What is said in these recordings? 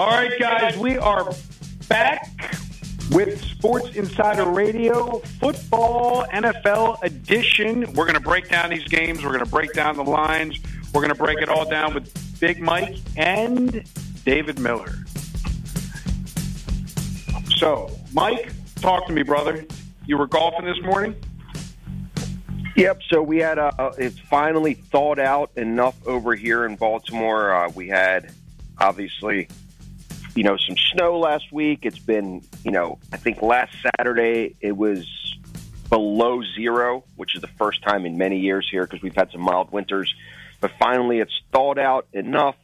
All right, guys, we are back with Sports Insider Radio Football NFL Edition. We're going to break down these games. We're going to break down the lines. We're going to break it all down with Big Mike and David Miller. So, Mike, talk to me, brother. You were golfing this morning? Yep. So we had uh, it's finally thawed out enough over here in Baltimore. Uh, we had obviously you know, some snow last week. It's been, you know, I think last Saturday it was below zero, which is the first time in many years here because we've had some mild winters. But finally, it's thawed out enough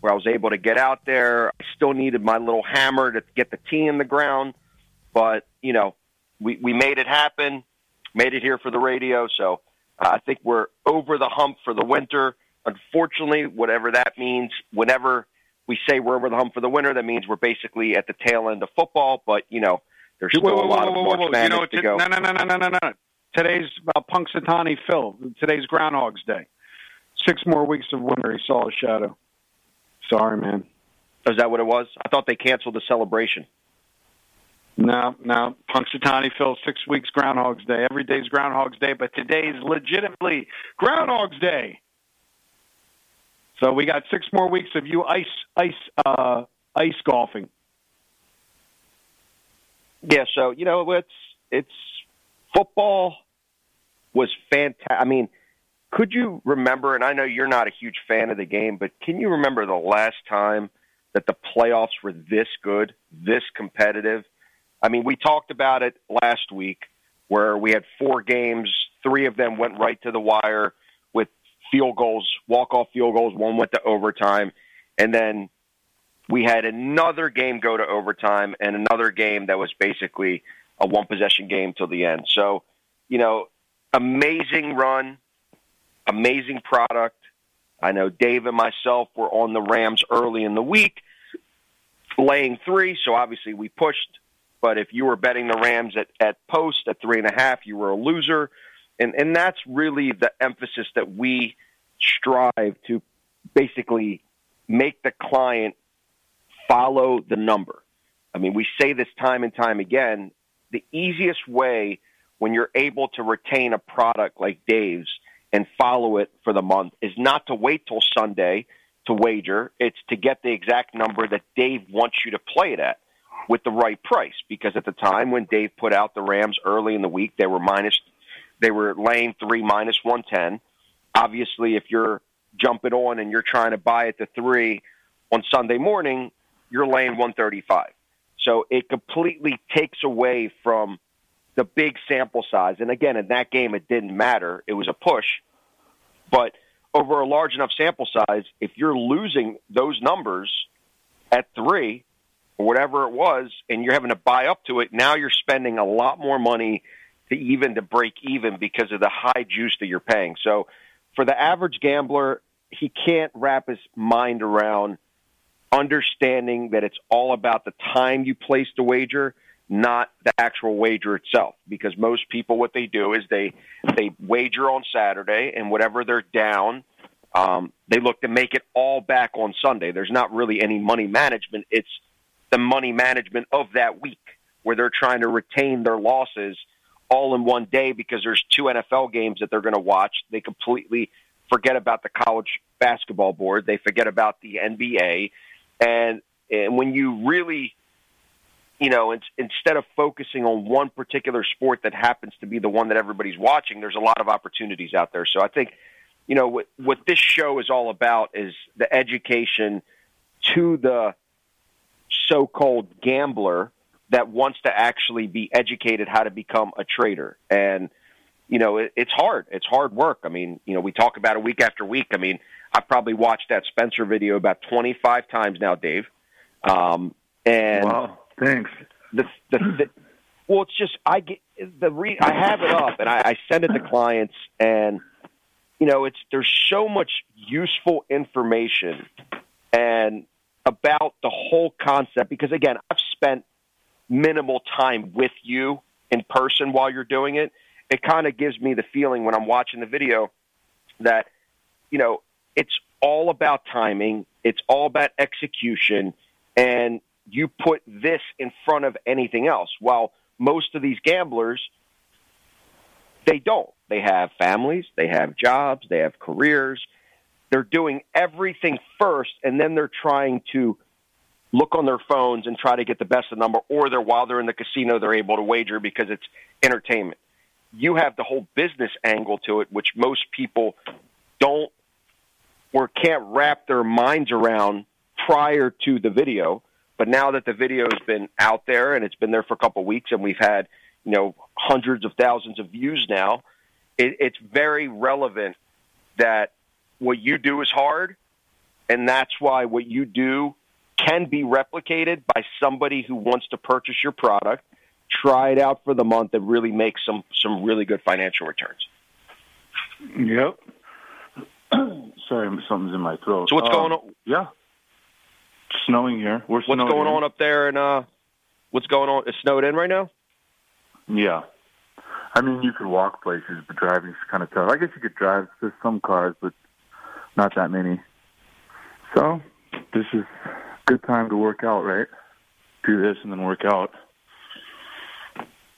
where I was able to get out there. I still needed my little hammer to get the tee in the ground, but you know, we we made it happen. Made it here for the radio, so uh, I think we're over the hump for the winter. Unfortunately, whatever that means, whenever we say we're over the hump for the winter, that means we're basically at the tail end of football. But you know, there's still whoa, whoa, a lot whoa, of March Madness you know, to go. No, no, no, no, no, no, no. Today's uh, Punxsutawney Phil. Today's Groundhog's Day. Six more weeks of winter. He saw a shadow. Sorry, man. Is that what it was? I thought they canceled the celebration. No, no. Punxsutawney Phil, six weeks Groundhog's Day. Every day's Groundhog's Day, but today's legitimately Groundhog's Day. So we got six more weeks of you ice ice uh, ice golfing. Yeah, so you know it's it's football was fantastic. I mean, could you remember? And I know you're not a huge fan of the game, but can you remember the last time that the playoffs were this good, this competitive? I mean, we talked about it last week where we had four games, three of them went right to the wire field goals, walk off field goals. One went to overtime, and then we had another game go to overtime, and another game that was basically a one possession game till the end. So, you know, amazing run, amazing product. I know Dave and myself were on the Rams early in the week, laying three, so obviously we pushed. But if you were betting the Rams at, at post at three and a half, you were a loser and and that's really the emphasis that we strive to basically make the client follow the number. I mean, we say this time and time again. The easiest way when you're able to retain a product like Dave's and follow it for the month is not to wait till Sunday to wager. It's to get the exact number that Dave wants you to play it at with the right price. Because at the time when Dave put out the Rams early in the week, they were minus they were laying three minus 110. Obviously, if you're jumping on and you're trying to buy at the three on Sunday morning, you're laying 135. So it completely takes away from the big sample size. And again, in that game, it didn't matter. It was a push. But over a large enough sample size, if you're losing those numbers at three or whatever it was, and you're having to buy up to it, now you're spending a lot more money to even to break even because of the high juice that you're paying. So for the average gambler, he can't wrap his mind around understanding that it's all about the time you place the wager not the actual wager itself. Because most people, what they do is they they wager on Saturday, and whatever they're down, um, they look to make it all back on Sunday. There's not really any money management. It's the money management of that week where they're trying to retain their losses all in one day because there's two NFL games that they're going to watch. They completely forget about the college basketball board. They forget about the NBA. And, and when you really, you know, in, instead of focusing on one particular sport that happens to be the one that everybody's watching, there's a lot of opportunities out there. So I think, you know, what, what this show is all about is the education to the so-called gambler that wants to actually be educated how to become a trader. And you know, it, it's hard. It's hard work. I mean, you know, we talk about it week after week. I mean, I've probably watched that Spencer video about 25 times now, Dave. Um, and wow, thanks. The, the, the, well, it's just I get the re, I have it up and I, I send it to clients, and you know, it's there's so much useful information and about the whole concept because again, I've spent minimal time with you in person while you're doing it it kind of gives me the feeling when I'm watching the video that, you know, it's all about timing, it's all about execution, and you put this in front of anything else. While most of these gamblers, they don't. They have families, they have jobs, they have careers. They're doing everything first, and then they're trying to look on their phones and try to get the best of the number, or they're while they're in the casino, they're able to wager because it's entertainment you have the whole business angle to it, which most people don't or can't wrap their minds around prior to the video. But now that the video has been out there and it's been there for a couple of weeks, and we've had you know hundreds of thousands of views now, it, it's very relevant that what you do is hard, and that's why what you do can be replicated by somebody who wants to purchase your product try it out for the month and really make some some really good financial returns. Yep. Sorry, something's in my throat. So what's um, going on? Yeah, snowing here. We're what's going in. on up there? And uh, what's going on? It's snowed in right now. Yeah, I mean you could walk places, but driving's kind of tough. I guess you could drive. There's some cars, but not that many. So this is good time to work out, right? Do this and then work out.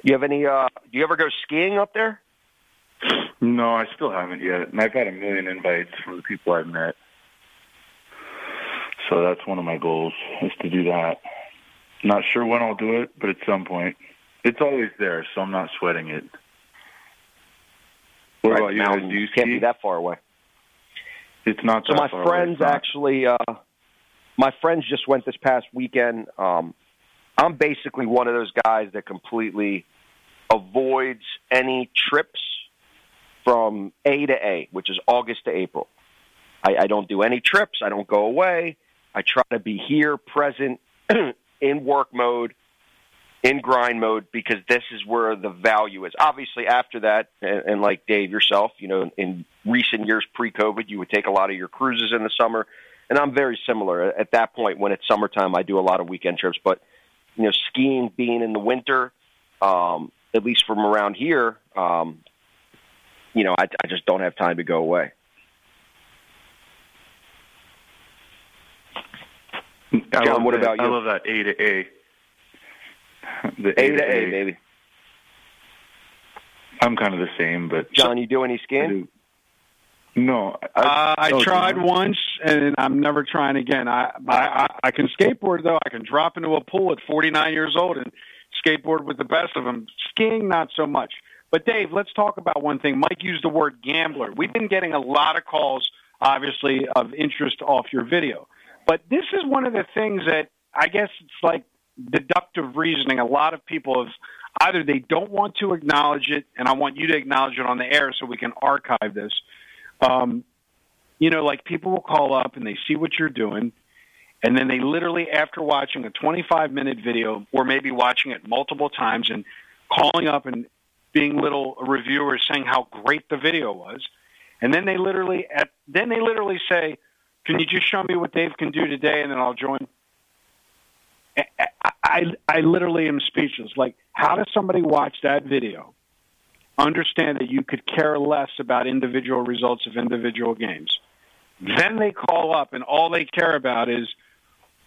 You have any? uh Do you ever go skiing up there? No, I still haven't yet, and I've had a million invites from the people I've met. So that's one of my goals is to do that. Not sure when I'll do it, but at some point. It's always there, so I'm not sweating it. What right, about you? Mountain, do you can't be that far away. It's not. So my far friends away. actually, uh my friends just went this past weekend. Um I'm basically one of those guys that completely avoids any trips from A to A, which is August to April. I, I don't do any trips. I don't go away. I try to be here, present, in work mode, in grind mode, because this is where the value is. Obviously, after that, and, and like Dave yourself, you know, in recent years pre-COVID, you would take a lot of your cruises in the summer, and I'm very similar. At that point, when it's summertime, I do a lot of weekend trips, but you know, skiing being in the winter, um, at least from around here, um, you know, I, I just don't have time to go away. I John, what that. about you? I love that A to A. The A to A, baby. I'm kind of the same, but John, you do any skiing? No, I, uh, I oh, tried once, and I'm never trying again. I, I I can skateboard though. I can drop into a pool at 49 years old and skateboard with the best of them. Skiing, not so much. But Dave, let's talk about one thing. Mike used the word gambler. We've been getting a lot of calls, obviously, of interest off your video. But this is one of the things that I guess it's like deductive reasoning. A lot of people have either they don't want to acknowledge it, and I want you to acknowledge it on the air so we can archive this. Um, you know, like people will call up and they see what you're doing, and then they literally, after watching a 25 minute video or maybe watching it multiple times and calling up and being little reviewers saying how great the video was, and then they literally at then they literally say, "Can you just show me what Dave can do today, and then I'll join." I, I literally am speechless. Like, how does somebody watch that video, understand that you could care less about individual results of individual games? Then they call up, and all they care about is,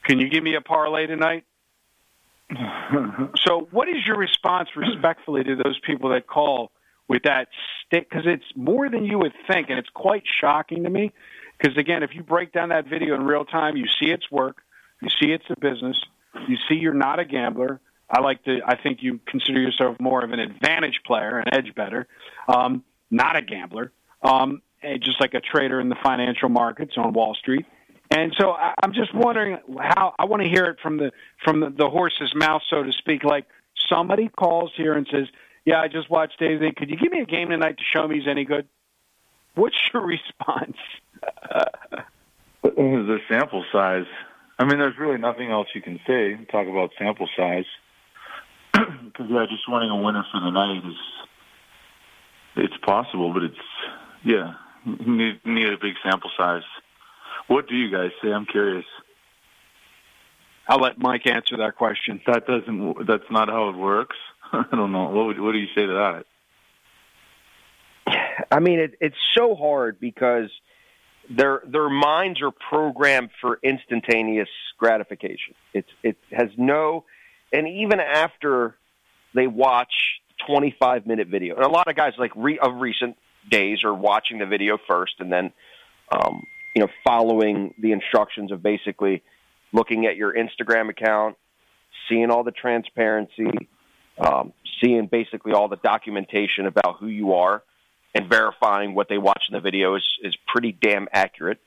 can you give me a parlay tonight? so, what is your response, respectfully, to those people that call with that stick? Because it's more than you would think, and it's quite shocking to me. Because again, if you break down that video in real time, you see its work, you see it's a business, you see you're not a gambler. I like to. I think you consider yourself more of an advantage player, an edge bettor, um, not a gambler. Um, just like a trader in the financial markets on Wall Street. And so I, I'm just wondering how I want to hear it from the from the, the horse's mouth, so to speak. Like somebody calls here and says, "Yeah, I just watched Daisy. Could you give me a game tonight to show me he's any good?" What's your response? the sample size. I mean, there's really nothing else you can say. Talk about sample size. Because yeah, just wanting a winner for the night is it's possible, but it's yeah, need need a big sample size. What do you guys say? I'm curious. I'll let Mike answer that question. That doesn't. That's not how it works. I don't know. What would, what do you say to that? I mean, it, it's so hard because their their minds are programmed for instantaneous gratification. It's it has no, and even after they watch 25 minute video, and a lot of guys like re, of recent days are watching the video first and then, um, you know, following the instructions of basically looking at your Instagram account, seeing all the transparency, um, seeing basically all the documentation about who you are and verifying what they watch in the video is, is pretty damn accurate.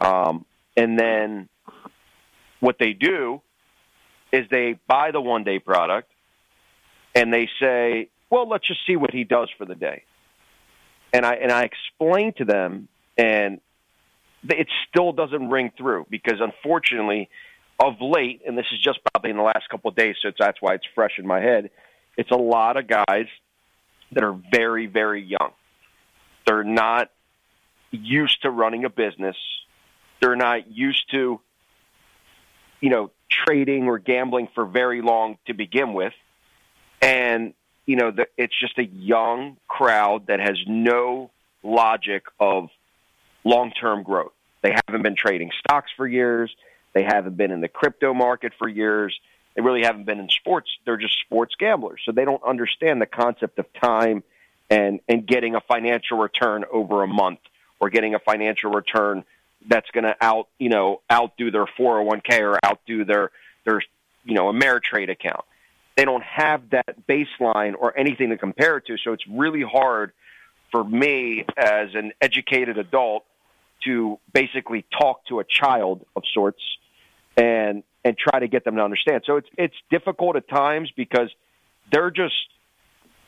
Um, and then what they do is they buy the one day product and they say, well, let's just see what he does for the day. And I, and I explain to them and it still doesn't ring through because unfortunately of late, and this is just probably in the last couple of days, so that's why it's fresh in my head. It's a lot of guys that are very, very young they're not used to running a business. They're not used to, you know, trading or gambling for very long to begin with. And, you know, the, it's just a young crowd that has no logic of long term growth. They haven't been trading stocks for years. They haven't been in the crypto market for years. They really haven't been in sports. They're just sports gamblers. So they don't understand the concept of time and and getting a financial return over a month or getting a financial return that's going to out you know outdo their 401k or outdo their their you know Ameritrade account. They don't have that baseline or anything to compare it to, so it's really hard for me as an educated adult to basically talk to a child of sorts and and try to get them to understand. So it's it's difficult at times because they're just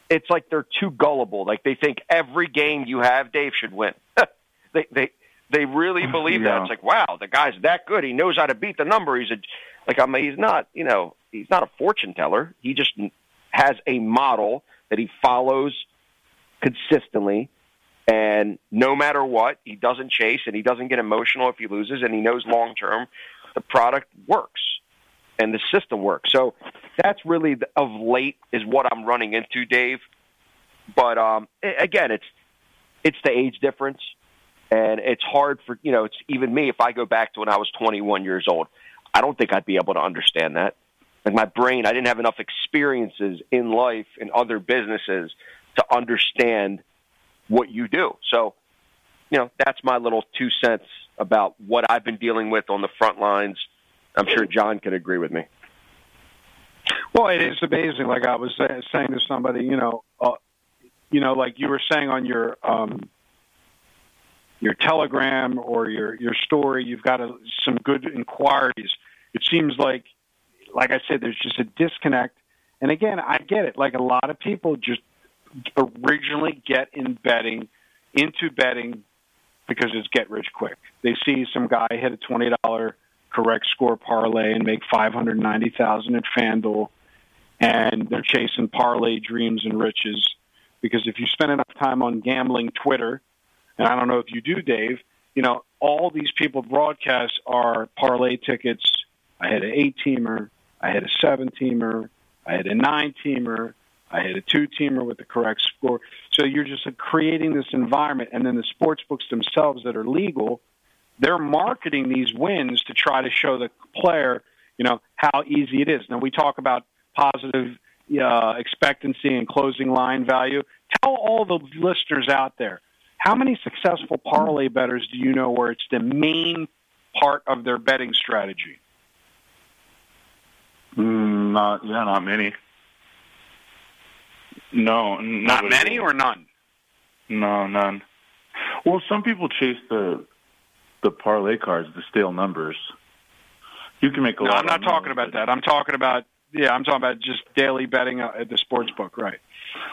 it's like they're too gullible. Like they think every game you have, Dave should win. they they they really believe yeah. that. It's like, wow, the guy's that good. He knows how to beat the number. He's a like I mean, he's not you know he's not a fortune teller. He just has a model that he follows consistently. And no matter what, he doesn't chase and he doesn't get emotional if he loses, and he knows long term the product works and the system works. So that's really the, of late is what I'm running into, Dave. But um, again, it's it's the age difference, and it's hard for you know. It's even me if I go back to when I was 21 years old. I don't think I'd be able to understand that. Like my brain, I didn't have enough experiences in life and other businesses to understand what you do. So, you know, that's my little two cents about what I've been dealing with on the front lines I'm sure John can agree with me. Well, it is amazing. Like I was saying to somebody, you know, uh, you know, like you were saying on your um, your telegram or your your story, you've got a, some good inquiries. It seems like, like I said, there's just a disconnect. And again, I get it. Like a lot of people just originally get in betting into betting because it's get rich quick. They see some guy hit a twenty dollar correct score parlay and make 590,000 at FanDuel and they're chasing parlay dreams and riches because if you spend enough time on gambling Twitter, and I don't know if you do, Dave, you know, all these people broadcast are parlay tickets. I had an eight teamer. I had a seven teamer, I had a nine teamer, I had a two teamer with the correct score. So you're just creating this environment, and then the sports books themselves that are legal, they're marketing these wins to try to show the player, you know, how easy it is. Now we talk about positive uh, expectancy and closing line value. Tell all the listeners out there how many successful parlay bettors do you know where it's the main part of their betting strategy? Mm, not yeah, not many. No, not many or none. No, none. Well, some people chase the the parlay cards, the stale numbers. You can make a no, lot. I'm not talking about that. I'm talking about yeah, I'm talking about just daily betting at the sports book, right?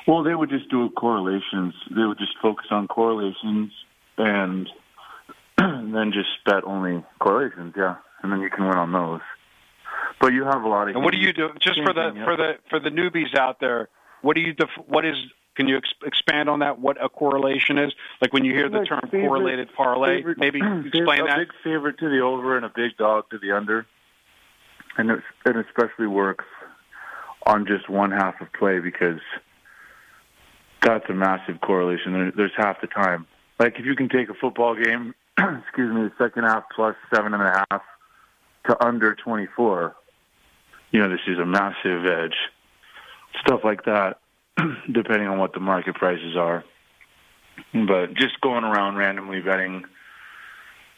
Well, they would just do correlations. They would just focus on correlations and then just bet only correlations. Yeah, and then you can win on those. But you have a lot of. And what do you do? Just for the for the for the newbies out there, what do you def- what is? Can you ex- expand on that? What a correlation is? Like when you hear the term favorite, correlated parlay, favorite, maybe explain a that. A big favorite to the over and a big dog to the under, and it, it especially works on just one half of play because that's a massive correlation. There, there's half the time. Like if you can take a football game, excuse me, the second half plus seven and a half to under 24, you know, this is a massive edge. Stuff like that, depending on what the market prices are. But just going around randomly betting,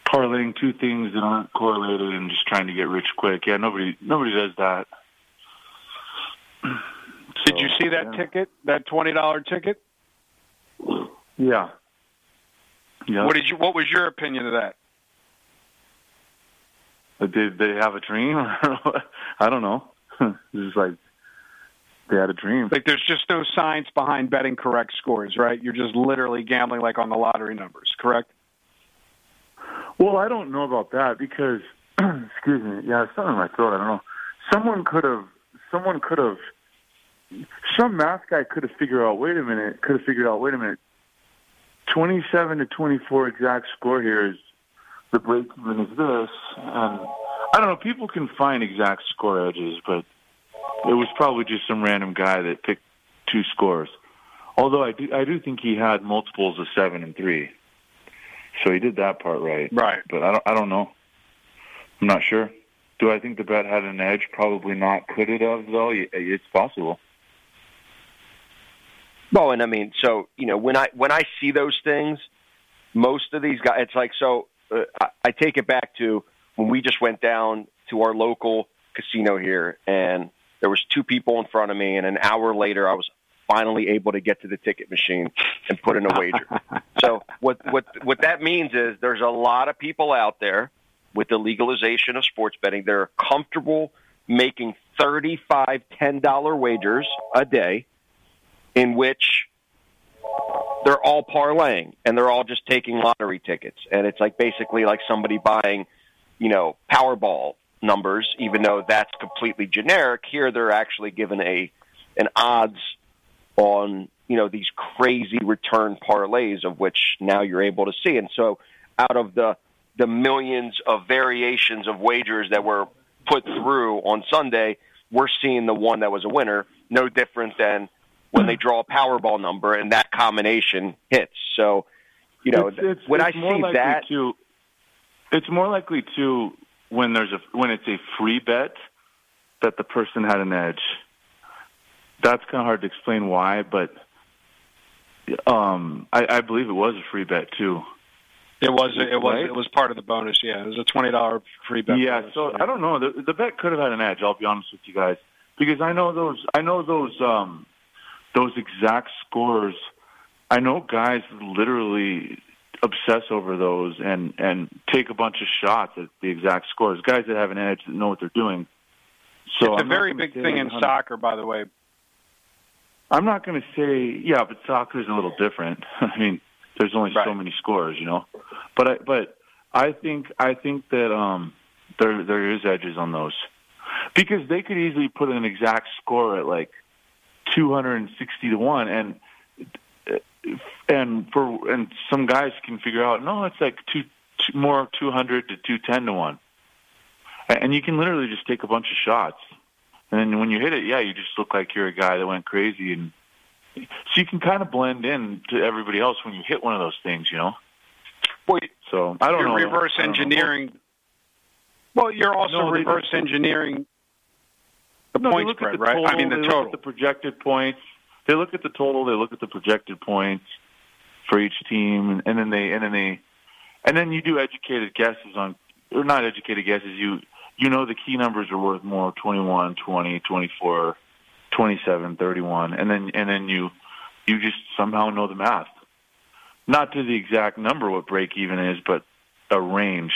parlaying two things that aren't correlated and just trying to get rich quick. Yeah, nobody nobody does that. Did you see that yeah. ticket? That twenty dollar ticket? Yeah. Yeah. What did you? What was your opinion of that? Uh, did they have a dream? I don't know. it's just like they had a dream. Like there's just no science behind betting correct scores, right? You're just literally gambling like on the lottery numbers, correct? Well, I don't know about that because, excuse me, yeah, it's something in my throat. I don't know. Someone could have, someone could have, some math guy could have figured out. Wait a minute, could have figured out. Wait a minute, twenty-seven to twenty-four exact score here is the break even is this, and I don't know. People can find exact score edges, but it was probably just some random guy that picked two scores. Although I do, I do think he had multiples of seven and three, so he did that part right. Right. But I don't, I don't know. I'm not sure. Do I think the bet had an edge? Probably not. Could it have though? It's possible. Well, and I mean, so you know, when I when I see those things, most of these guys, it's like so. Uh, I, I take it back to when we just went down to our local casino here, and there was two people in front of me, and an hour later, I was finally able to get to the ticket machine and put in a wager. so what what what that means is there's a lot of people out there with the legalization of sports betting. They're comfortable making thirty-five, ten dollar wagers a day in which they're all parlaying and they're all just taking lottery tickets. And it's like basically like somebody buying, you know, Powerball numbers, even though that's completely generic. Here they're actually given a an odds on, you know, these crazy return parlays of which now you're able to see. And so out of the the millions of variations of wagers that were put through on Sunday, we're seeing the one that was a winner, no different than when they draw a Powerball number and that combination hits. So, you know, it's, it's, when it's I more see likely that, to, it's more likely to when there's a when it's a free bet that the person had an edge. That's kind of hard to explain why, but um, I, I believe it was a free bet too. It was. It was. Right? It was part of the bonus. Yeah, it was a twenty dollar free bet. Yeah, bonus. so I don't know. The, the bet could have had an edge. I'll be honest with you guys, because I know those. I know those. Um, those exact scores. I know guys literally obsess over those and and take a bunch of shots at the exact scores. Guys that have an edge that know what they're doing. So it's I'm a very big thing in soccer, by the way. I'm not going to say yeah, but soccer is a little different. I mean, there's only so many scores, you know. But I, but I think I think that um there there is edges on those because they could easily put an exact score at like 260 to one, and and for and some guys can figure out no, it's like two, two more 200 to 210 to one, and you can literally just take a bunch of shots And then when you hit it, yeah, you just look like you're a guy that went crazy, and so you can kind of blend in to everybody else when you hit one of those things, you know. Well, so I don't you're know. reverse engineering. Well, you're also No, reverse engineering the No, point spread, the right? Total, I mean, the they total. Look at the projected points. They look at the total. They look at the projected points for each team, and, and then they and then they and then you do educated guesses on or not educated guesses. You you know the key numbers are worth more 21, 20, 24, 27, 31, and then and then you you just somehow know the math. Not to the exact number what break even is, but a range.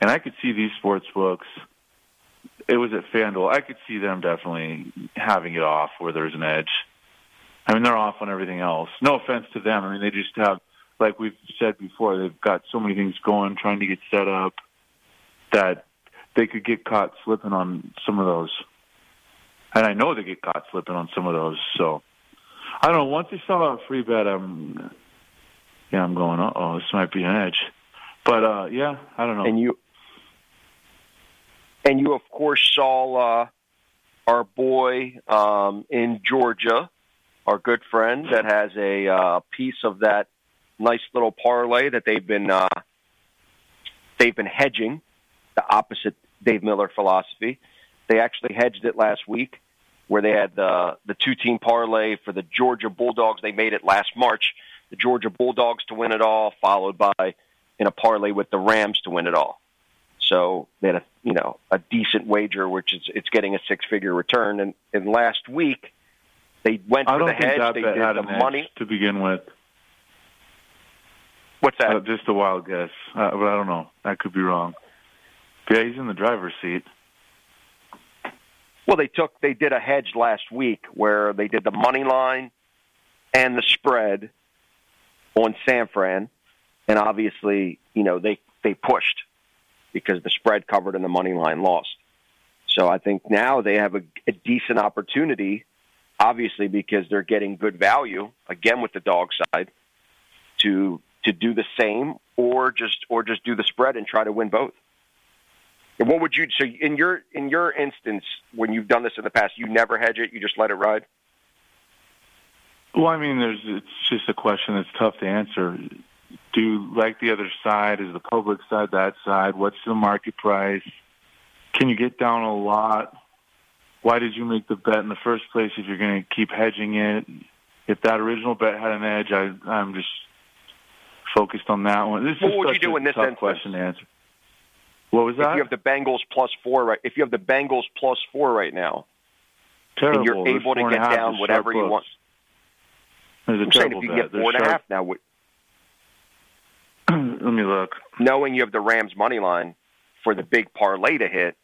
And I could see these sports books it was at FanDuel. I could see them definitely having it off where there's an edge. I mean, they're off on everything else. No offense to them. I mean, they just have, like we've said before, they've got so many things going, trying to get set up that they could get caught slipping on some of those. And I know they get caught slipping on some of those. So I don't know. Once they saw a free bet, I'm, yeah, I'm going. Uh oh, this might be an edge. But uh yeah, I don't know. And you and you of course saw uh, our boy um, in Georgia, our good friend that has a uh, piece of that nice little parlay that they've been uh, they've been hedging the opposite Dave Miller philosophy. They actually hedged it last week, where they had the the two team parlay for the Georgia Bulldogs. They made it last March. The Georgia Bulldogs to win it all, followed by in a parlay with the Rams to win it all. So they had a you know a decent wager, which is it's getting a six figure return. And, and last week they went for the hedge. They did had the money. to begin with. What's that? Uh, just a wild guess, uh, but I don't know. I could be wrong. Yeah, he's in the driver's seat. Well, they took they did a hedge last week where they did the money line and the spread on San Fran, and obviously, you know they they pushed because the spread covered and the money line lost. So I think now they have a, a decent opportunity, obviously because they're getting good value again with the dog side to to do the same or just or just do the spread and try to win both. And what would you so in your in your instance when you've done this in the past, you never hedge it, you just let it ride? Well, I mean, there's it's just a question that's tough to answer. Do you like the other side? Is the public side that side? What's the market price? Can you get down a lot? Why did you make the bet in the first place if you're going to keep hedging it? If that original bet had an edge, I, I'm just focused on that one. This What is would you do a in this instance? question to answer. What was that? If you have the Bengals plus four right if you have the Bengals plus four right now, Terrible. and you're There's able to four and a get down whatever you books. want. There's a I'm saying if you bet. get four and a sharp- now, Let me look. knowing you have the Rams money line for the big parlay to hit,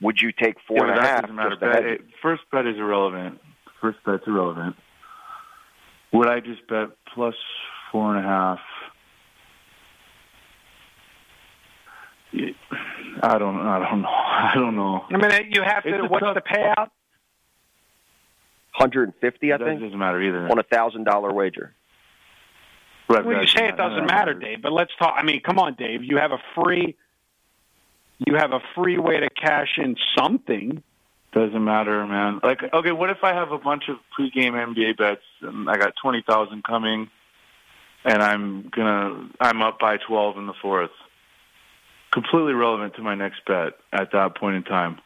would you take four yeah, and but a half doesn't matter. Bet, hedge it? it- first bet is irrelevant. First bet's irrelevant. Would I just bet plus four and a half? I don't. I don't know. I don't know. I mean, you have to. a What's tough- the payout? 150, I that think, doesn't matter either. on a thousand dollar wager. Right, Well, you say it doesn't matter, Dave, but let's talk. I mean, come on, Dave. You have a free. You have a free way to cash in something. Doesn't matter, man. Like, okay, what if I have a bunch of pregame NBA bets and I got twenty thousand coming, and I'm gonna I'm up by twelve in the fourth. Completely relevant to my next bet at that point in time.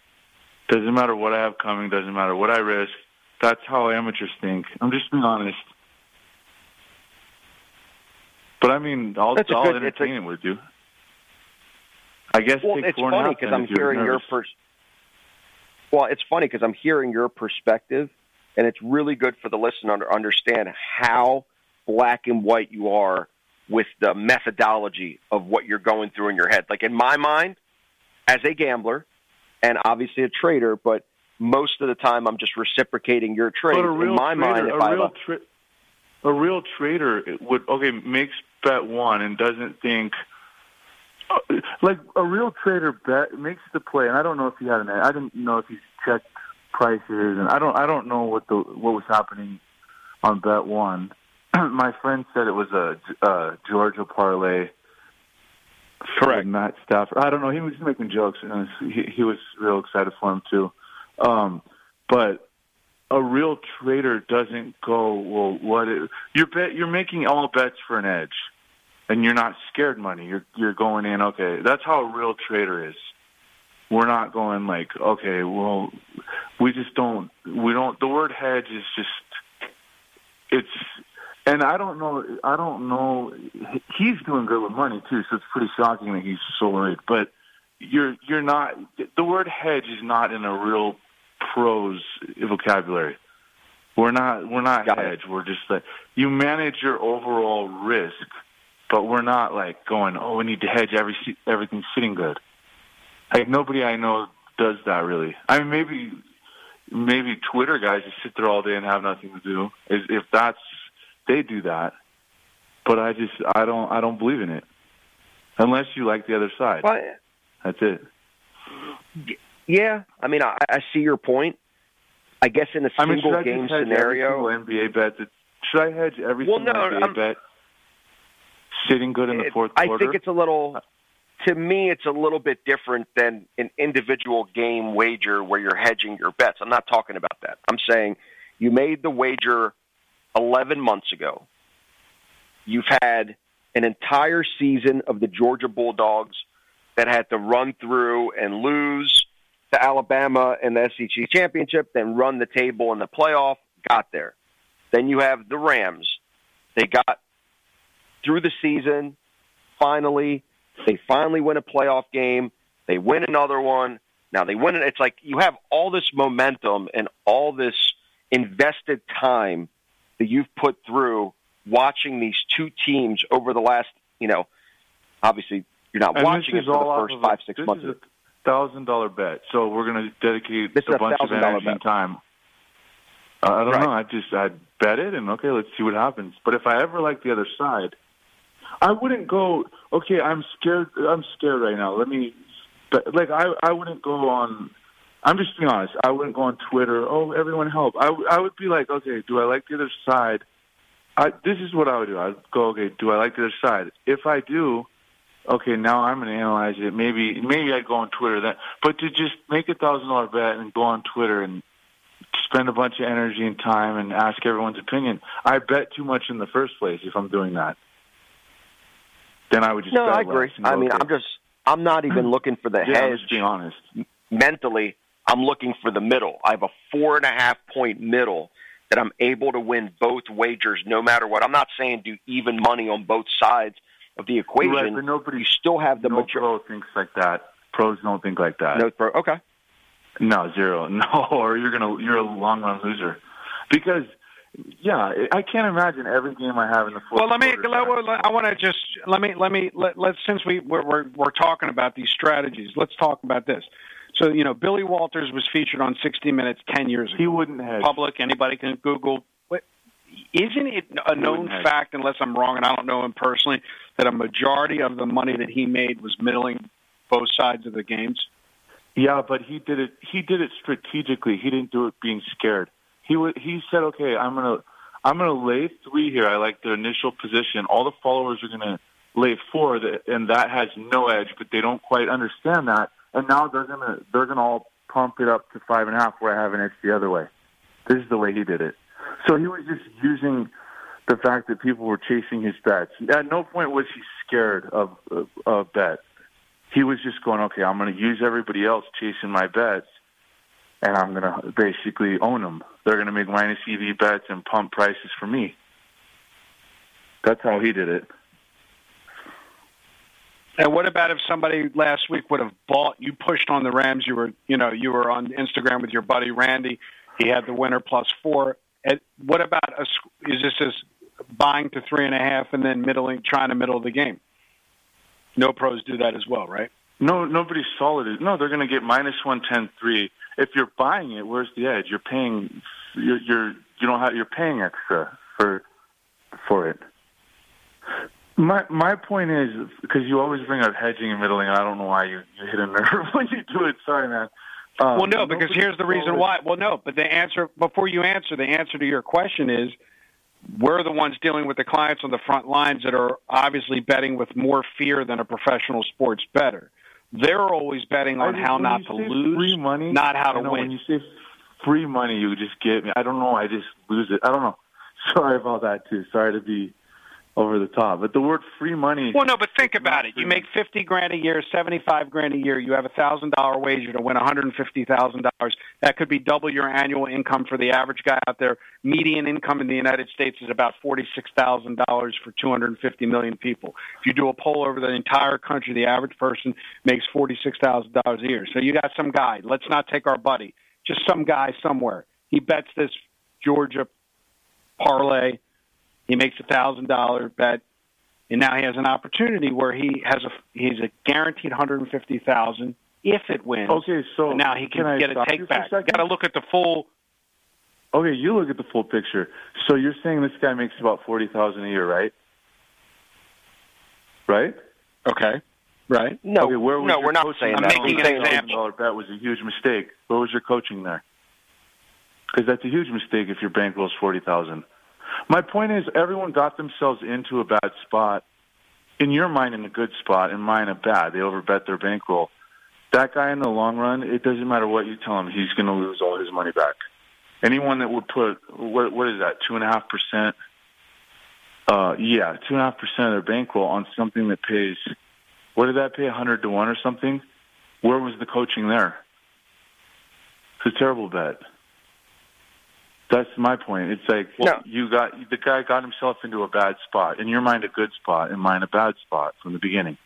Doesn't matter what I have coming. Doesn't matter what I risk. That's how amateurs think. I'm just being honest. But I mean, I'll, That's I'll good- it's a- entertain it with you. I guess Well, it's funny because I'm hearing your pers- Well, it's funny because I'm hearing your perspective, and it's really good for the listener to understand how black and white you are with the methodology of what you're going through in your head. Like in my mind, as a gambler and obviously a trader, but most of the time I'm just reciprocating your trade. But a real in my trader, mind, if a I real a, tra- a real trader would okay makes bet one and doesn't think uh, like a real trader bet makes the play. And I don't know if he had an. I didn't know if he checked prices, and I don't. I don't know what the what was happening on bet one. My friend said it was a, uh Georgia parlay. Correct. Matt Stafford. I don't know. He was making jokes, and he, he was real excited for him too. Um, but a real trader doesn't go well. What you're bet you're making all bets for an edge, and you're not scared money. You're you're going in okay. That's how a real trader is. We're not going like okay. Well, we just don't. We don't. The word hedge is just. It's and I don't know. I don't know. He's doing good with money too, so it's pretty shocking that he's so worried. But you're you're not. The word hedge is not in a real pros vocabulary. We're not. We're not Got hedge. It. We're just like you manage your overall risk, but we're not like going. Oh, we need to hedge every everything sitting good. Like nobody I know does that really. I mean, maybe maybe Twitter guys just sit there all day and have nothing to do. If that's they do that, but I just I don't I don't believe in it unless you like the other side. Well, That's it. Yeah, I mean I, I see your point. I guess in a I mean, single should I game hedge scenario, single NBA bet. That, should I hedge every Well, single no, NBA I'm- bet sitting good in the it- fourth I think it's a little. To me, it's a little bit different than an individual game wager where you're hedging your bets. I'm not talking about that. I'm saying you made the wager 11 months ago. You've had an entire season of the Georgia Bulldogs that had to run through and lose to Alabama in the SEC championship, then run the table in the playoff, got there. Then you have the Rams. They got through the season, finally. They finally win a playoff game. They win another one. Now they win it. It's like you have all this momentum and all this invested time that you've put through watching these two teams over the last, you know, obviously you're not and watching it for all the first five, a, six months. Thousand dollar bet. So we're going to dedicate This is a a bunch of energy bet. and time. Uh, I don't Right. know. I just I bet it and okay, let's see what happens. But if I ever like the other side, I wouldn't go. Okay, I'm scared. I'm scared right now. Let me. But like I I wouldn't go on. I'm just being honest. I wouldn't go on Twitter. Oh, everyone help! I I would be like, okay, do I like the other side? I, this is what I would do. I'd go, okay, do I like the other side? If I do, okay, now I'm going to analyze it. Maybe maybe I'd go on Twitter that, But to just make a thousand dollar bet and go on Twitter and spend a bunch of energy and time and ask everyone's opinion, I bet too much in the first place if I'm doing that. Then I would just No, I agree. I mean. I'm just I'm not even looking for the yeah, I'm hedge just being honest. mentally. I'm looking for the middle. I have a four and a half point middle that I'm able to win both wagers no matter what. I'm not saying do even money on both sides of the equation. Right, but nobody, you still have the no majority. pro thinks like that. Pros don't think like that. No, pro. Okay. No, zero. No, or you're gonna you're a long run loser. Because yeah, I can't imagine every game I have in the fourth Well, let me. quarter. Let, I want to just let me let me let, let's since we we're, we're we're talking about these strategies. Let's talk about this. So you know, Billy Walters was featured on 60 Minutes 10 years ago. he wouldn't hedge. Public, anybody can Google. What, isn't it a known wouldn't hedge. fact, unless I'm wrong and I don't know him personally, that a majority of the money that he made was middling both sides of the games? Yeah, but he did it. He did it strategically. He didn't do it being scared. He would. He said, "Okay, I'm gonna, I'm gonna lay three here. I like the initial position. All the followers are gonna lay four, that, and that has no edge. But they don't quite understand that, and now they're gonna, they're gonna all pump it up to five and a half, where I have an edge the other way. This is the way he did it. So he was just using the fact that people were chasing his bets. At no point was he scared of of, bet he was just going, okay, I'm going to use everybody else chasing my bets, and I'm going to basically own them. They're going to make minus EV bets and pump prices for me. That's how he did it. And what about if somebody last week would have bought? You pushed on the Rams. You were, you know, you were on Instagram with your buddy Randy. He had the winner plus four. And what about a? Is this as buying to three and a half and then middling, trying to middle the game? No pros do that as well, right? No, nobody's solid. No, they're going to get minus one ten three. If you're buying it, where's the edge? You're paying. You're, you're you don't have. You're paying extra for for it. My my point is because you always bring up hedging and middling. I don't know why you, you hit a nerve when you do it. Sorry, man. Um, Well, no, because here's the reason why. Well, no, but the answer before you answer, the answer to your question is we're the ones dealing with the clients on the front lines that are obviously betting with more fear than a professional sports bettor. They're always betting on I- how not to lose, free money, not how to know, win. When you say free money you just get me. I don't know. I just lose it. I don't know. Sorry about that too. Sorry to be over the top. But the word free money. Well, no, but think about it. You make fifty grand a year, seventy-five grand a year. You have a thousand dollar wager to win one hundred and fifty thousand dollars. That could be double your annual income for the average guy out there. Median income in the United States is about forty-six thousand dollars for two hundred and fifty million people. If you do a poll over the entire country, the average person makes forty-six thousand dollars a year. So you got some guy. Let's not take our buddy. Just some guy somewhere. He bets this Georgia parlay he makes a thousand dollar bet, and now he has an opportunity where he has a he's a guaranteed hundred and fifty thousand if it wins. Okay, so now he can, can get a take back. Got to look at the full. Okay, you look at the full picture. So you're saying this guy makes about forty thousand a year, right? Right. Okay. Right. No, okay, where was no, we're not coaching? saying I'm that. making an example. That was a huge mistake. Where was your coaching there? Because that's a huge mistake if your bankroll's forty thousand. My point is, everyone got themselves into a bad spot. In your mind, in a good spot. In mine, a bad. They overbet their bankroll. That guy, in the long run, it doesn't matter what you tell him, he's going to lose all his money back. Anyone that would put what what is that two and a half percent? Uh, yeah, two and a half percent of their bankroll on something that pays. What did that pay? A hundred to one or something? Where was the coaching there? It's a terrible bet. That's my point. It's like well, No. you got the guy got himself into a bad spot. In your mind, a good spot. In mine, a bad spot from the beginning.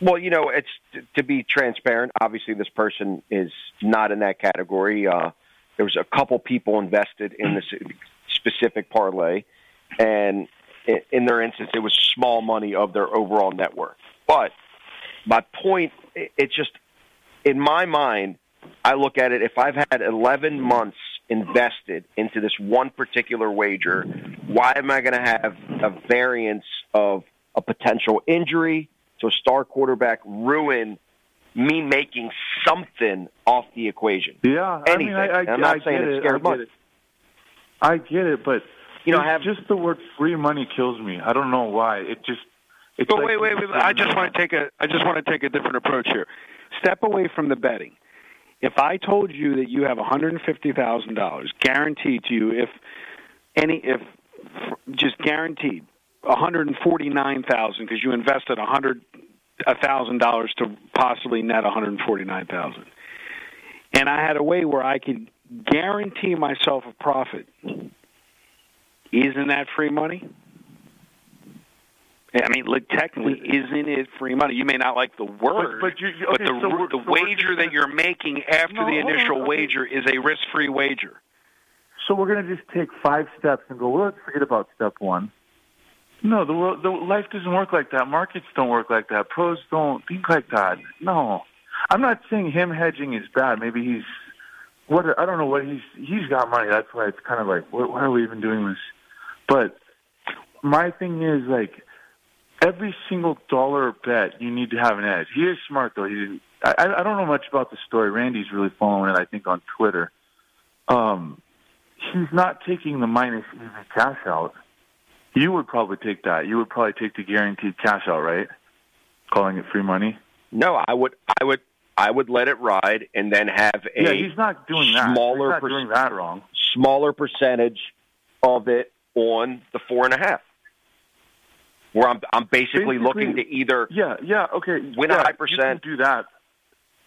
Well, you know, it's to be transparent. Obviously, this person is not in that category. Uh, there was a couple people invested in this specific parlay, and in their instance, it was small money of their overall net worth. But my point, it's just in my mind, I look at it. If I've had 11 months invested into this one particular wager, why am I going to have a variance of a potential injury to a star quarterback ruin me making something off the equation? Yeah, Anything. I mean, I, I, I'm not I saying get it's it. I get money. it. I get it, but You know, it's have- just the word free money kills me. I don't know why. It just. It's But like wait, wait, wait. I just want to take a I just want to take a different approach here. Step away from the betting. If I told you that you have one hundred and fifty thousand dollars guaranteed to you, if any, if just guaranteed one hundred and forty nine thousand because you invested a hundred a thousand dollars to possibly net one hundred and forty nine thousand, and I had a way where I could guarantee myself a profit. Isn't that free money? I mean, look, technically, isn't it free money? You may not like the word, but you- you- but the so we're- the so we're wager that you're making after No, the hold on, initial okay. wager is a risk-free wager. So we're going to just take five steps and go. Well, let's forget about step one. No, the world, the life doesn't work like that. Markets don't work like that. Pros don't think like that. No, I'm not saying him hedging is bad. Maybe he's what I don't know what he's he's got money. That's why it's kind of like why are we even doing this? But my thing is like every single dollar bet you need to have an edge. He is smart though. He didn't. I, I don't know much about the story. Randy's really following it. I think on Twitter. Um, he's not taking the minus easy cash out. You would probably take that. You would probably take the guaranteed cash out, right? Calling it free money. No, I would, I would, I would let it ride and then have a yeah, he's not doing that. smaller he's not per- doing that wrong. smaller percentage of it on the four and a half. Where I'm, I'm basically, Basically- looking to either Yeah, yeah, okay. Win a yeah, high You percent. can do that.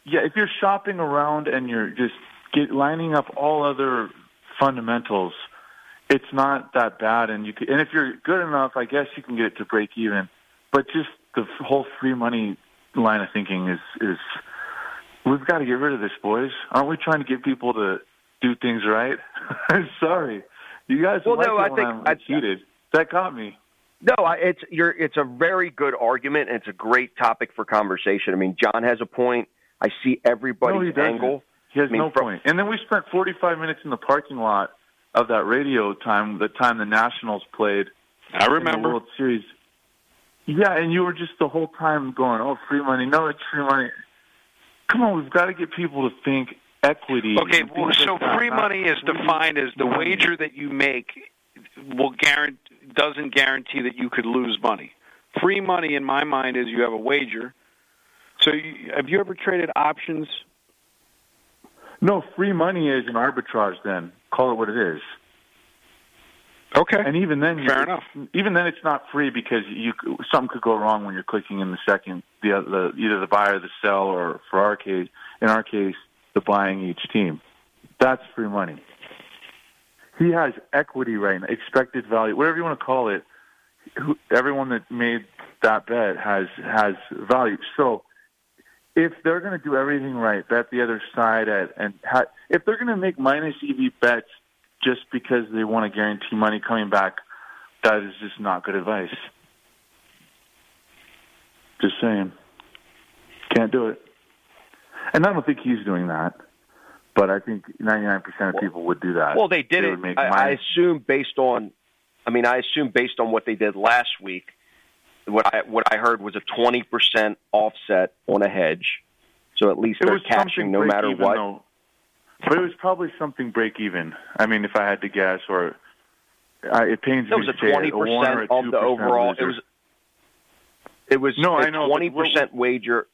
Yeah, if you're shopping around and you're just get lining up all other fundamentals, it's not that bad. And you could, and if you're good enough, I guess you can get it to break even. But just the whole free money line of thinking is is we've got to get rid of this, boys. Aren't we trying to get people to do things right? Sorry, you guys. Well, like no, I when think I'm I- heated. That got me. No, I- it's you're. It's a very good argument. and It's a great topic for conversation. I mean, John has a point. I see No, he everybody's doesn't. angle. He has I mean, no from- point. And then we spent 45 minutes in the parking lot of that radio time, the time the Nationals played I in the remember. World Series. Yeah, and you were just the whole time going, "Oh, free money! No, it's free money." Come on, we've got to get people to think equity. Okay, well, so free money is defined as the wager that you make will guarantee doesn't guarantee that you could lose money. Free money, in my mind, is you have a wager. So, you, have you ever traded options? No, free money is an arbitrage. Then call it what it is. Okay. And even then, fair you, enough. Even then, it's not free because you something could go wrong when you're clicking in the second the, the either the buy or the sell, or for our case, in our case, the buying each team. That's free money. He has equity right now, expected value, whatever you want to call it. Who, everyone that made that bet has has value. So if they're going to do everything right, bet the other side at, and ha- if they're going to make minus EV bets just because they want to guarantee money coming back, that is just not good advice. Just saying. Can't do it. And I don't think he's doing that. But I think 99% of people would do that. Well, they did they it. I, I assume based on, I mean, I assume based on what they did last week. What I what I heard was a 20% offset on a hedge. So at least It they're was cashing something no matter even, what. Though. But it was probably something break even. I mean, if I had to guess, or I, it pains It me was a to say it, twenty a one or percent a of the overall. loser. It was. It was No, a I know, twenty percent wager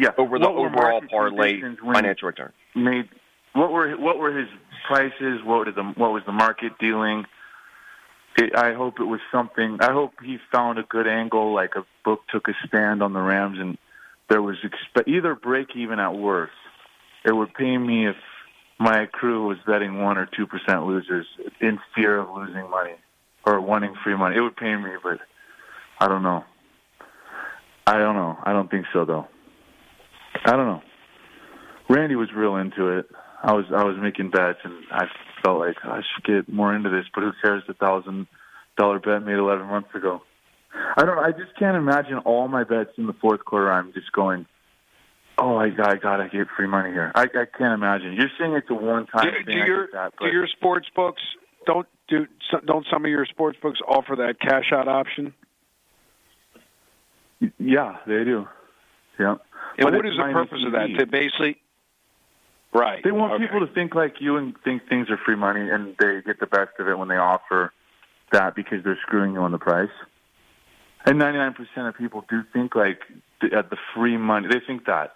yeah, over the overall parlay financial return. Made what were what were his prices? What did the what was the market dealing? It, I hope it was something. I hope he found a good angle, like a book took a stand on the Rams, and there was expe- either break even at worst. It would pay me if my crew was betting one or two percent losers in fear of losing money or wanting free money. It would pay me, but I don't know. I don't know. I don't think so though. I don't know. Randy was real into it. I was I was making bets and I felt like I should get more into this, but who cares? The thousand dollar bet made eleven months ago. I don't. I just can't imagine all my bets in the fourth quarter. I'm just going. Oh, I got, I gotta get free money here. I, I can't imagine. You're saying it's a one time Do, thing. do your that, do your sports books don't do don't some of your sports books offer that cash out option? yeah, they do. Yeah. And But what it's the purpose of that? To basically, right? They want okay. people to think like you and think things are free money, and they get the best of it when they offer that because they're screwing you on the price. And 99% of people do think like the, at the free money. They think that.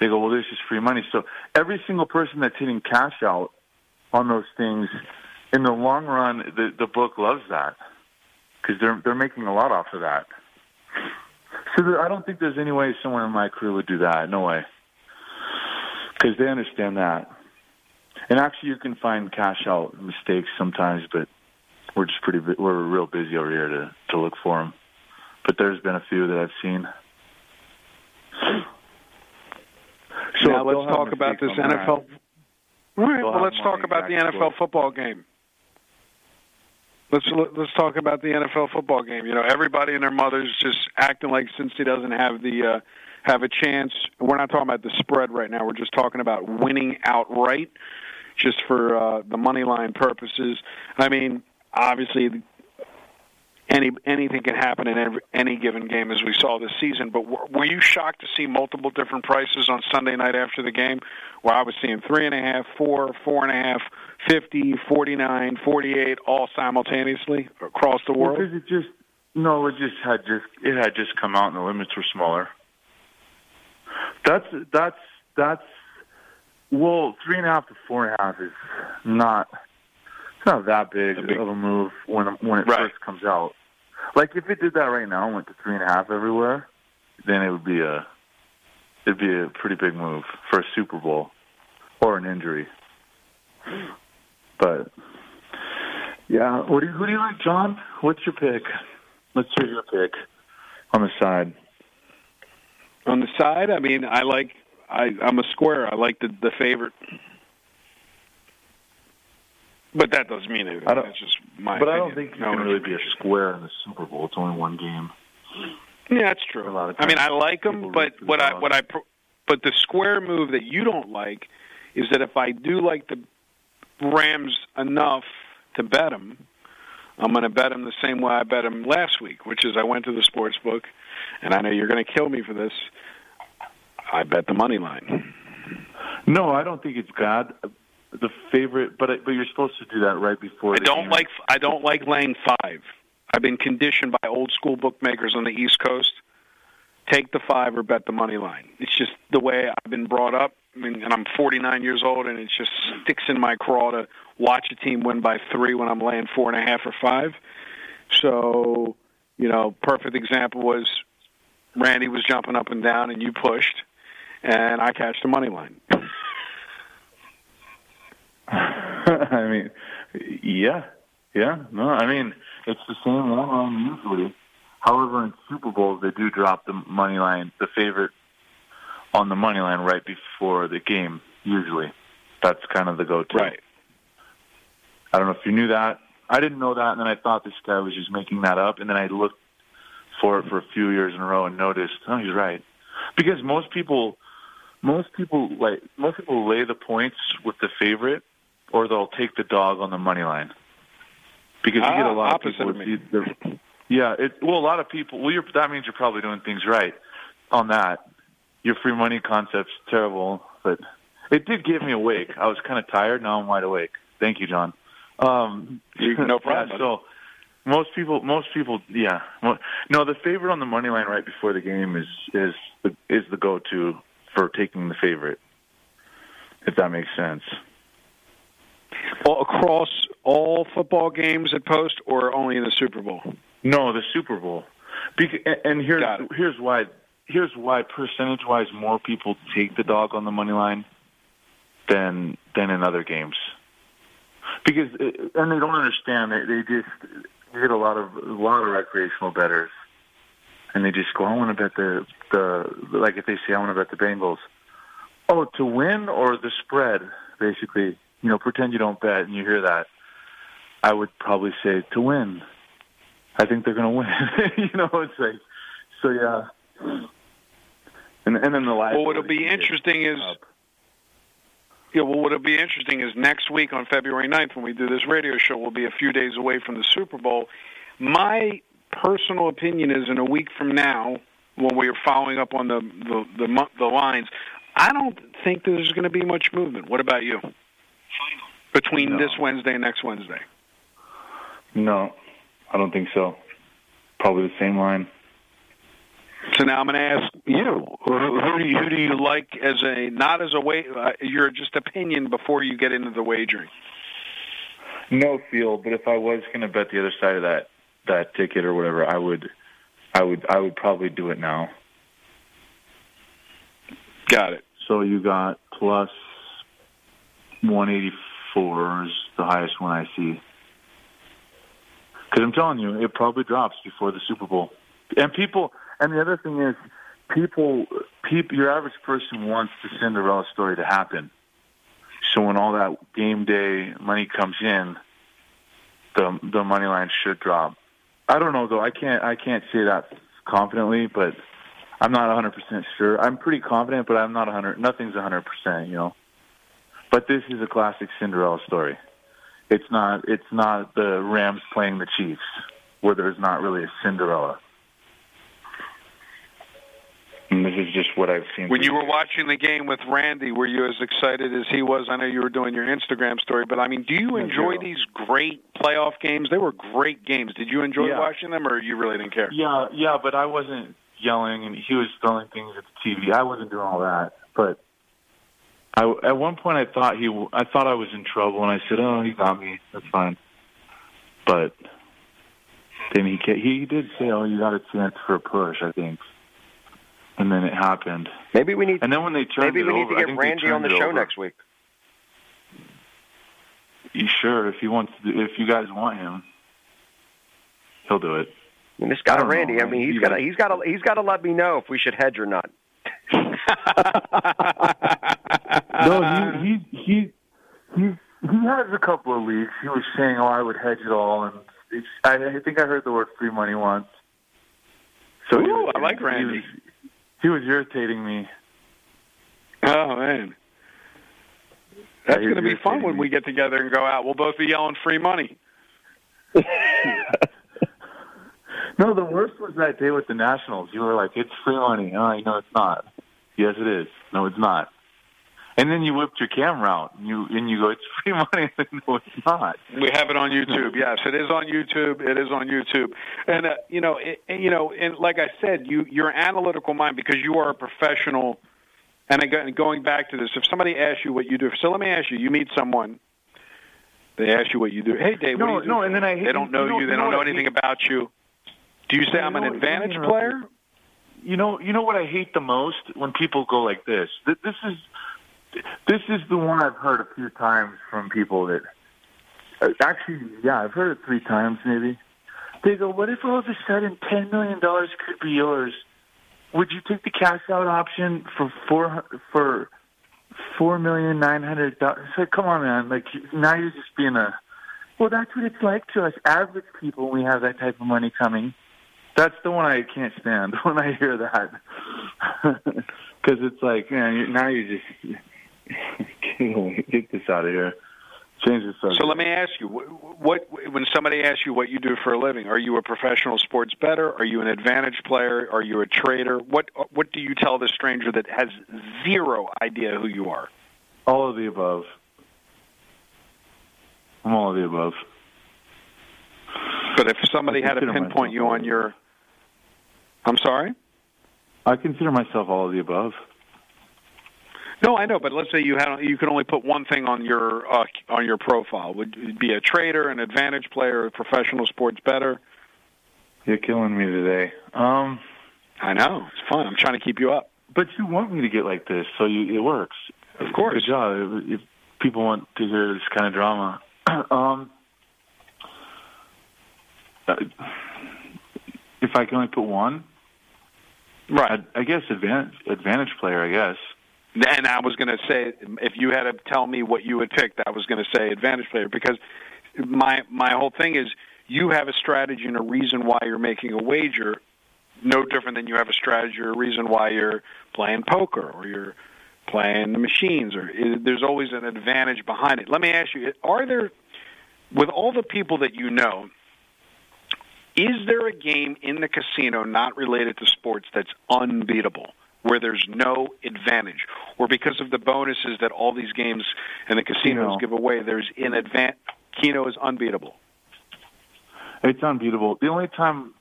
They go, well, this is free money. So every single person that's hitting cash out on those things, in the long run, the, the book loves that because they're they're making a lot off of that. So there, I don't think there's any way someone in my crew would do that. No way because they understand that. And actually, you can find cash out mistakes sometimes, but we're just pretty we're real busy over here to to look for them. But there's been a few that I've seen. So now let's talk about this mistakes on that. NFL. All right, well, let's talk about the NFL football game. Let's let's talk about the NFL football game. You know, everybody and their mothers just acting like since he doesn't have the uh, have a chance. We're not talking about the spread right now. We're just talking about winning outright, just for uh, the money line purposes. I mean, obviously, any anything can happen in every, any given game, as we saw this season. But were, were you shocked to see multiple different prices on Sunday night after the game, where I was seeing three and a half, four, four and a half, fifty, forty-nine, forty-eight, all simultaneously across the world? because it just no, it just had just it had just come out and the limits were smaller. That's that's that's well, three and a half to four and a half is not it's not that big, big- of a move when when it Right. first comes out. Like if it did that right now and went to three and a half everywhere, then it would be a it'd be a pretty big move for a Super Bowl or an injury. But yeah, what do you, who do you like, John? What's your pick? Let's hear your pick on the side. On the side, I mean, I like. I, I'm a square. I like the the favorite, but that doesn't mean anything. I don't- That's just my. But I don't think you No can really be a square in the Super Bowl. It's only one game. Yeah, that's true. A lot of times. I mean, I like them, but what I what I pro- but the square move that you don't like is that if I do like the Rams enough to bet them, I'm going to bet them the same way I bet them last week, which is I went to the sports book, and I know you're going to kill me for this. I bet the money line. No, I don't think it's bad. The favorite, but but you're supposed to do that right before. I don't game. like I don't like laying five. I've been conditioned by old school bookmakers on the East Coast. Take the five or bet the money line. It's just the way I've been brought up. I mean, and I'm 49 years old, and it just sticks in my craw to watch a team win by three when I'm laying four and a half or five. So, you know, perfect example was Randy was jumping up and down, and you pushed, and I catched the money line. I mean, yeah, yeah. No, I mean it's the same one usually. However, in Super Bowls they do drop the money line, the favorite on the money line right before the game. Usually, that's kind of the go-to. Right. I don't know if you knew that. I didn't know that, and then I thought this guy was just making that up, and then I looked for it for a few years in a row and noticed, oh, he's right. Because most people, most people like most people lay the points with the favorite, or they'll take the dog on the money line. Because you ah, get a lot of people. Of either, yeah, it, well, a lot of people. Well, you're, that means you're probably doing things right on that. Your free money concept's terrible, but it did get me awake. I was kind of tired. Now I'm wide awake. Thank you, John. Um, no problem. Yeah, so most people, most people, yeah. No, the favorite on the money line right before the game is is the, is the go to for taking the favorite. If that makes sense. All across all football games at post, or only in the Super Bowl? No, the Super Bowl. and here's here's why here's why percentage wise more people take the dog on the money line than than in other games because uh, and they don't understand they, they just get a lot of a lot of recreational bettors, and they just go, I want to bet the the like if they say I want to bet the Bengals, oh to win or the spread, basically. You know, pretend you don't bet, and you hear that. I would probably say to win. I think they're going to win. you know, it's like so. Yeah. And, and then the last. Well, what'll be interesting is. Up yeah, well, what'll be interesting is next week on February 9th, when we do this radio show, we'll be a few days away from the Super Bowl. My personal opinion is in a week from now, when we are following up on the the the, the lines, I don't think there's going to be much movement. What about you? Between no. this Wednesday and next Wednesday. No, I don't think so. Probably the same line. So now I'm going to ask you: who do you, who do you like as a not as a way uh, your just opinion before you get into the wagering? No feel, but if I was going to bet the other side of that that ticket or whatever, I would, I would, I would probably do it now. Got it. So you got plus 184 is the highest one I see. Because I'm telling you, it probably drops before the Super Bowl, and people and the other thing is, people, people, your average person wants the Cinderella story to happen. So when all that game day money comes in, the the money line should drop. I don't know though. I can't I can't say that confidently, but I'm not 100 percent sure. I'm pretty confident, but I'm not 100. Nothing's 100 percent, you know. But this is a classic Cinderella story. It's not. It's not the Rams playing the Chiefs, where there's not really a Cinderella. And this is just what I've seen. When you were watching the game with Randy, were you as excited as he was? I know you were doing your Instagram story, but I mean, do you enjoy these great playoff games? They were great games. Did you enjoy yeah. watching them, or you really didn't care? Yeah, yeah, but I wasn't yelling, and he was throwing things at the TV. I wasn't doing all that, but I, at one point I thought he, I thought I was in trouble, and I said, "Oh, he got me. That's fine." But then he he did say, "Oh, you got a chance for a push." I think and then it happened. Maybe we need. And then when they turned maybe we need over, to get Randy on the show over. next week. You sure? If he wants, to, if you guys want him, he'll do it. I mean, this guy Randy. Know, I mean, he's got to he's got to he's got to let me know if we should hedge or not. no, he he he he he has a couple of leagues. He was saying, "Oh, I would hedge it all," and it's, I, I think I heard the word free money once. So Ooh, was, I like Randy. He was, he was irritating me. Oh man, that's going to be fun when we get together and go out. We'll both be yelling free money. no, the worst was that day with the Nationals. You were like, "It's free money." Oh, no, it's not. Yes, it is. No, it's not. And then you whipped your camera out, and you and you go, "It's free money." no, it's not. We have it on YouTube. Yes, it is on YouTube. It is on YouTube. And uh, you know, it, you know, and like I said, you your analytical mind because you are a professional And again, going back to this, if somebody asks you what you do, so let me ask you: you meet someone, they ask you what you do. Hey, Dave, no, what do you do? no, and then I they don't know you. you. They don't know know anything about you. Do you say I'm an know- advantage player? You know, you know what I hate the most when people go like this. This is this is the one I've heard a few times from people that uh, actually, yeah, I've heard it three times maybe. They go, "What if all of a sudden ten million dollars could be yours? Would you take the cash out option for four for four million nine hundred dollars?" Like, come on, man! Like now you're just being a. Well, that's what it's like to us average people when we have that type of money coming. That's the one I can't stand when I hear that, because it's like, man, now you just get this out of here. Change the subject. So let me ask you: what, what when somebody asks you what you do for a living, are you a professional sports bettor? Are you an advantage player? Are you a trader? What what do you tell the stranger that has zero idea who you are? All of the above. I'm all of the above. But if somebody had to pinpoint you on your, I'm sorry. I consider myself all of the above. No, I know, but let's say you had you could only put one thing on your uh, on your profile. Would it be a trader, an advantage player, a professional sports bettor? You're killing me today. Um, I know it's fun. I'm trying to keep you up. but you want me to get like this, so you, it works. Of course. Good job. If, if people want to hear this kind of drama, um, uh, if I can only put one, Right. I, I guess advantage advantage player. I guess. And I was going to say, if you had to tell me what you would pick, I was going to say advantage player because my my whole thing is you have a strategy and a reason why you're making a wager, no different than you have a strategy or a reason why you're playing poker or you're playing the machines. Or there's always an advantage behind it. Let me ask you: Are there, with all the people that you know, is there a game in the casino not related to sports that's unbeatable? Where there's no advantage, or because of the bonuses that all these games and the casinos Keno. give away, there's an advan Keno is unbeatable. It's unbeatable. The only time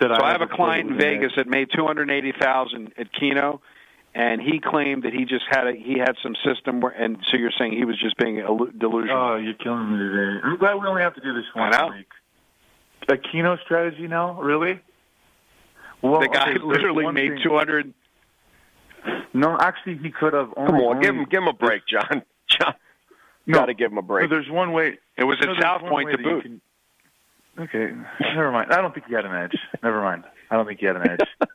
that So I, I have a client in Vegas that made two hundred eighty thousand at Keno, and he claimed that he just had a he had some system where, and so you're saying he was just being delusional. Oh, you're killing me today. I'm glad we only have to do this once know. a week. A Keno strategy now, really? Well, the guy okay, literally made two hundred. No, actually, he could have. Only, Come on, only, give him give him a break, John. John, No. got to give him a No, break. there's one way. It was no, South Point to boot. can- Okay, never mind. I don't think he had an edge. Never mind. I don't think he had an edge.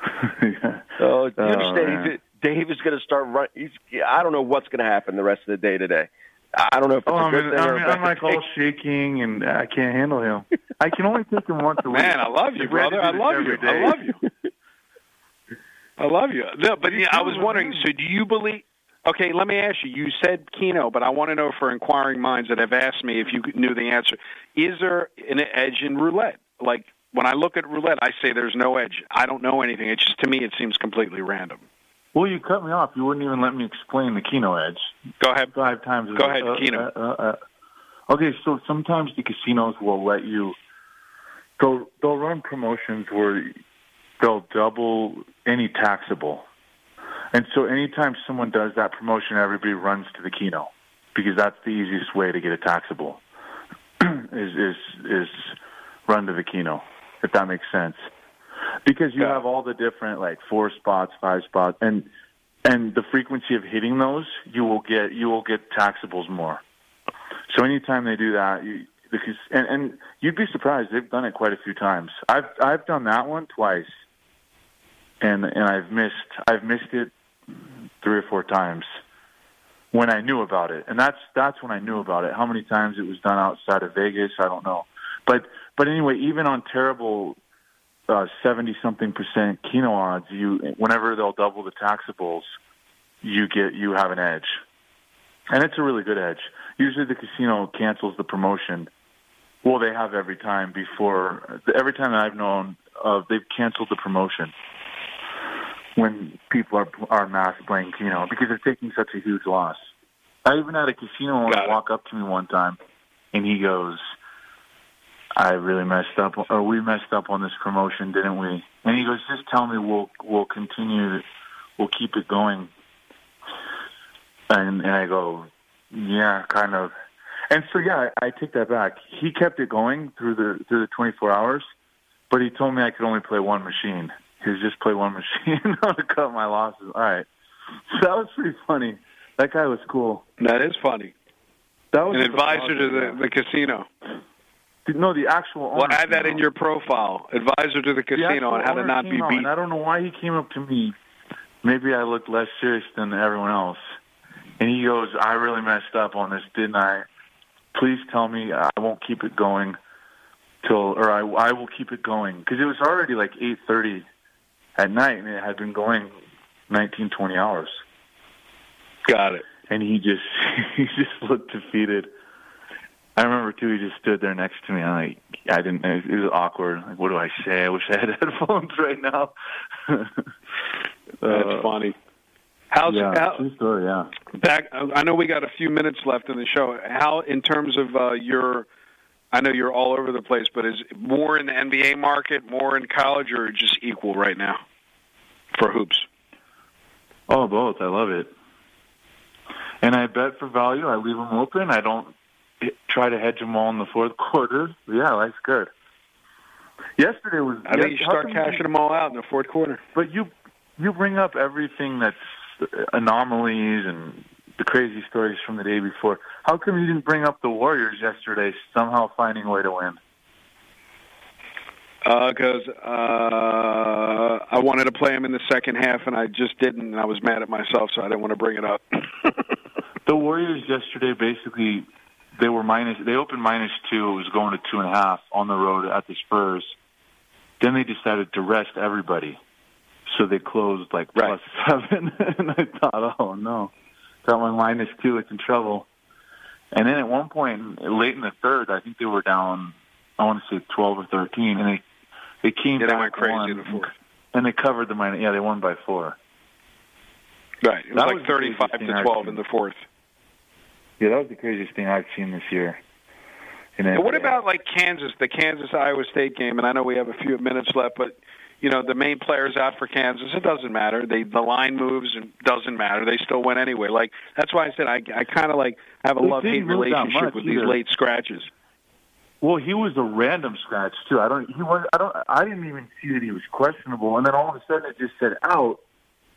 Oh, you Oh, understand? He's, Dave is going to start run. He's. I don't know what's going to happen the rest of the day today. I don't know if it's Oh, a I'm, good in, thing or I'm, a I'm like all shaking, and I can't handle him. I can only take him once a week. Man, I love you, If we had to brother. I love you. I love you. I love you. No, but yeah, I was wondering. So, do you believe? Okay, let me ask you. You said Keno, but I want to know for inquiring minds that have asked me if you knew the answer. Is there an edge in roulette? Like when I look at roulette, I say there's no edge. I don't know anything. It just to me, it seems completely random. Well, you cut me off. You wouldn't even let me explain the Keno edge. Go ahead. five times. Go ahead, Uh, Keno. uh, uh, uh. Okay, so sometimes the casinos will let you. They'll they'll run promotions where they'll double any taxable, and so anytime someone does that promotion, everybody runs to the Keno because that's the easiest way to get a taxable. is is is run to the Keno if that makes sense because you Yeah. have all the different like four spots, five spots, and and the frequency of hitting those, you will get you will get taxables more. So anytime they do that, you, because and, and you'd be surprised they've done it quite a few times. I've I've done that one twice, and and I've missed I've missed it three or four times when I knew about it, and that's that's when I knew about it. How many times it was done outside of Vegas, I don't know, but but anyway, even on terrible seventy something percent Keno odds, you whenever they'll double the taxables, you get you have an edge, and it's a really good edge. Usually, the casino cancels the promotion. Well, they have every time before. Every time I've known, uh, they've canceled the promotion when people are are mass playing Keno because they're taking such a huge loss. I even had a casino owner walk up to me one time, and he goes, I really messed up, or we messed up on this promotion, didn't we? And he goes, just tell me we'll we'll continue, we'll keep it going. And and I go, yeah, kind of. And so yeah, I, I take that back. He kept it going through the through the 24 hours, but he told me I could only play one machine. He was just play one machine to cut my losses. All right, so that was pretty funny. That guy was cool. That is funny. That was An advisor to the, the casino. no, the actual. Owner Well, add that in your profile. Advisor to the The casino on how to not be beat. And I don't know why he came up to me. Maybe I looked less serious than everyone else. And he goes, "I really messed up on this, didn't I? Please tell me I won't keep it going till, or I, I will keep it going because it was already like 8:30 at night, and it had been going 19, 20 hours. Got it. And he just, he just looked defeated. I remember too. He just stood there next to me. I'm like, I didn't. It was awkward. Like, what do I say? I wish I had headphones right now. That's Uh, funny. How's yeah, how, true story. Yeah. back? I know we got a few minutes left in the show. How, in terms of uh, your, I know you're all over the place, but is it more in the NBA market, more in college, or just equal right now for hoops? Oh, both. I love it. And I bet for value. I leave them open. I don't try to hedge them all in the fourth quarter. Yeah, life's good. Yesterday was. I think you yes- start cashing them all out in the fourth quarter. But you you bring up everything that's anomalies and the crazy stories from the day before. How come you didn't bring up the Warriors yesterday somehow finding a way to win? Because uh, I wanted to play them in the second half, and I just didn't. And I was mad at myself, so I didn't want to bring it up. The Warriors yesterday basically they were minus they opened minus two, it was going to two and a half on the road at the Spurs. Then they decided to rest everybody. So they closed like Right. plus seven and I thought, Oh no. My minus two, it's in trouble. And then at one point late in the third, I think they were down I want to say twelve or thirteen and they they came Yeah, they went crazy one in the fourth. and they covered the minus yeah, they won by four. right. It was That like was thirty-five to twelve in the fourth. Yeah, that was the craziest thing I've seen this year. And what about like Kansas, the Kansas Iowa State game? And I know we have a few minutes left, but you know the main players out for Kansas. It doesn't matter. They the line moves and doesn't matter. They still win anyway. Like that's why I said I I kind of like have a love hate didn't move that relationship with these late scratches. Well, he was a random scratch too. I don't. He was. I don't. I didn't even see that he was questionable, and then all of a sudden it just said out,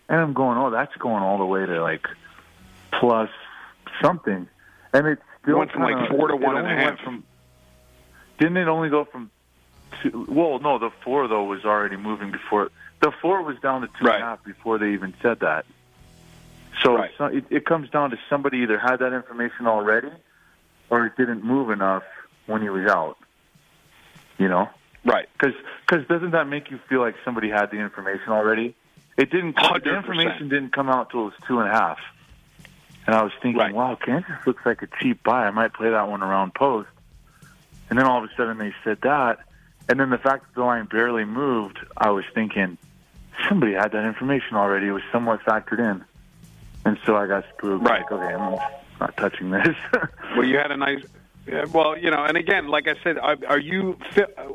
and I'm going, oh, that's going all the way to like plus something, and it's still went from, like, kinda- four to it one and a went. From, didn't it only go from? Two, well, no, the four though was already moving before. The four was down to two and a half before they even said that. So, Right. so it, it comes down to somebody either had that information already, or it didn't move enough when he was out. You know, Right. because cause doesn't that make you feel like somebody had the information already? It didn't. Come, the 100%. information didn't come out till it was two and a half. And I was thinking, Right. wow, Kansas looks like a cheap buy. I might play that one around post. And then all of a sudden they said that, and then the fact that the line barely moved, I was thinking somebody had that information already. It was somewhat factored in, and so I got spooked. Right. Like, okay, I'm not touching this. Well, you had a nice. Yeah, well, you know, and again, like I said, are, are you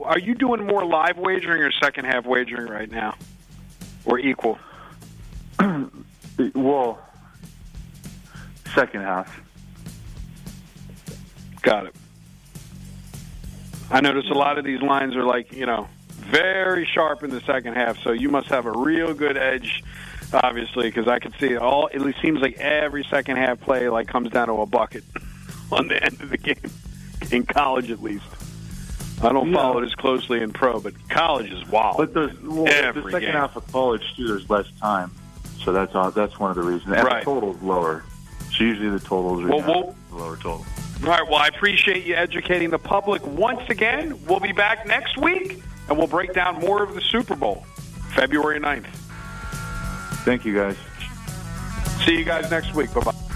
are you doing more live wagering or second half wagering right now, or equal? well, second half. Got it. I notice a lot of these lines are like, you know, very sharp in the second half, so you must have a real good edge, obviously, because I can see it all. It seems like every second half play like comes down to a bucket on the end of the game, in college at least. I don't Yeah. follow it as closely in pro, but college is wild. But the, well, the second game. half of college too, there's less time, so that's all, that's one of the reasons. And Right. the total's lower. So usually the totals are Well, we'll- lower total. All right. Well, I appreciate you educating the public once again. We'll be back next week, and we'll break down more of the Super Bowl, February 9th. Thank you guys. See you guys next week. Bye bye.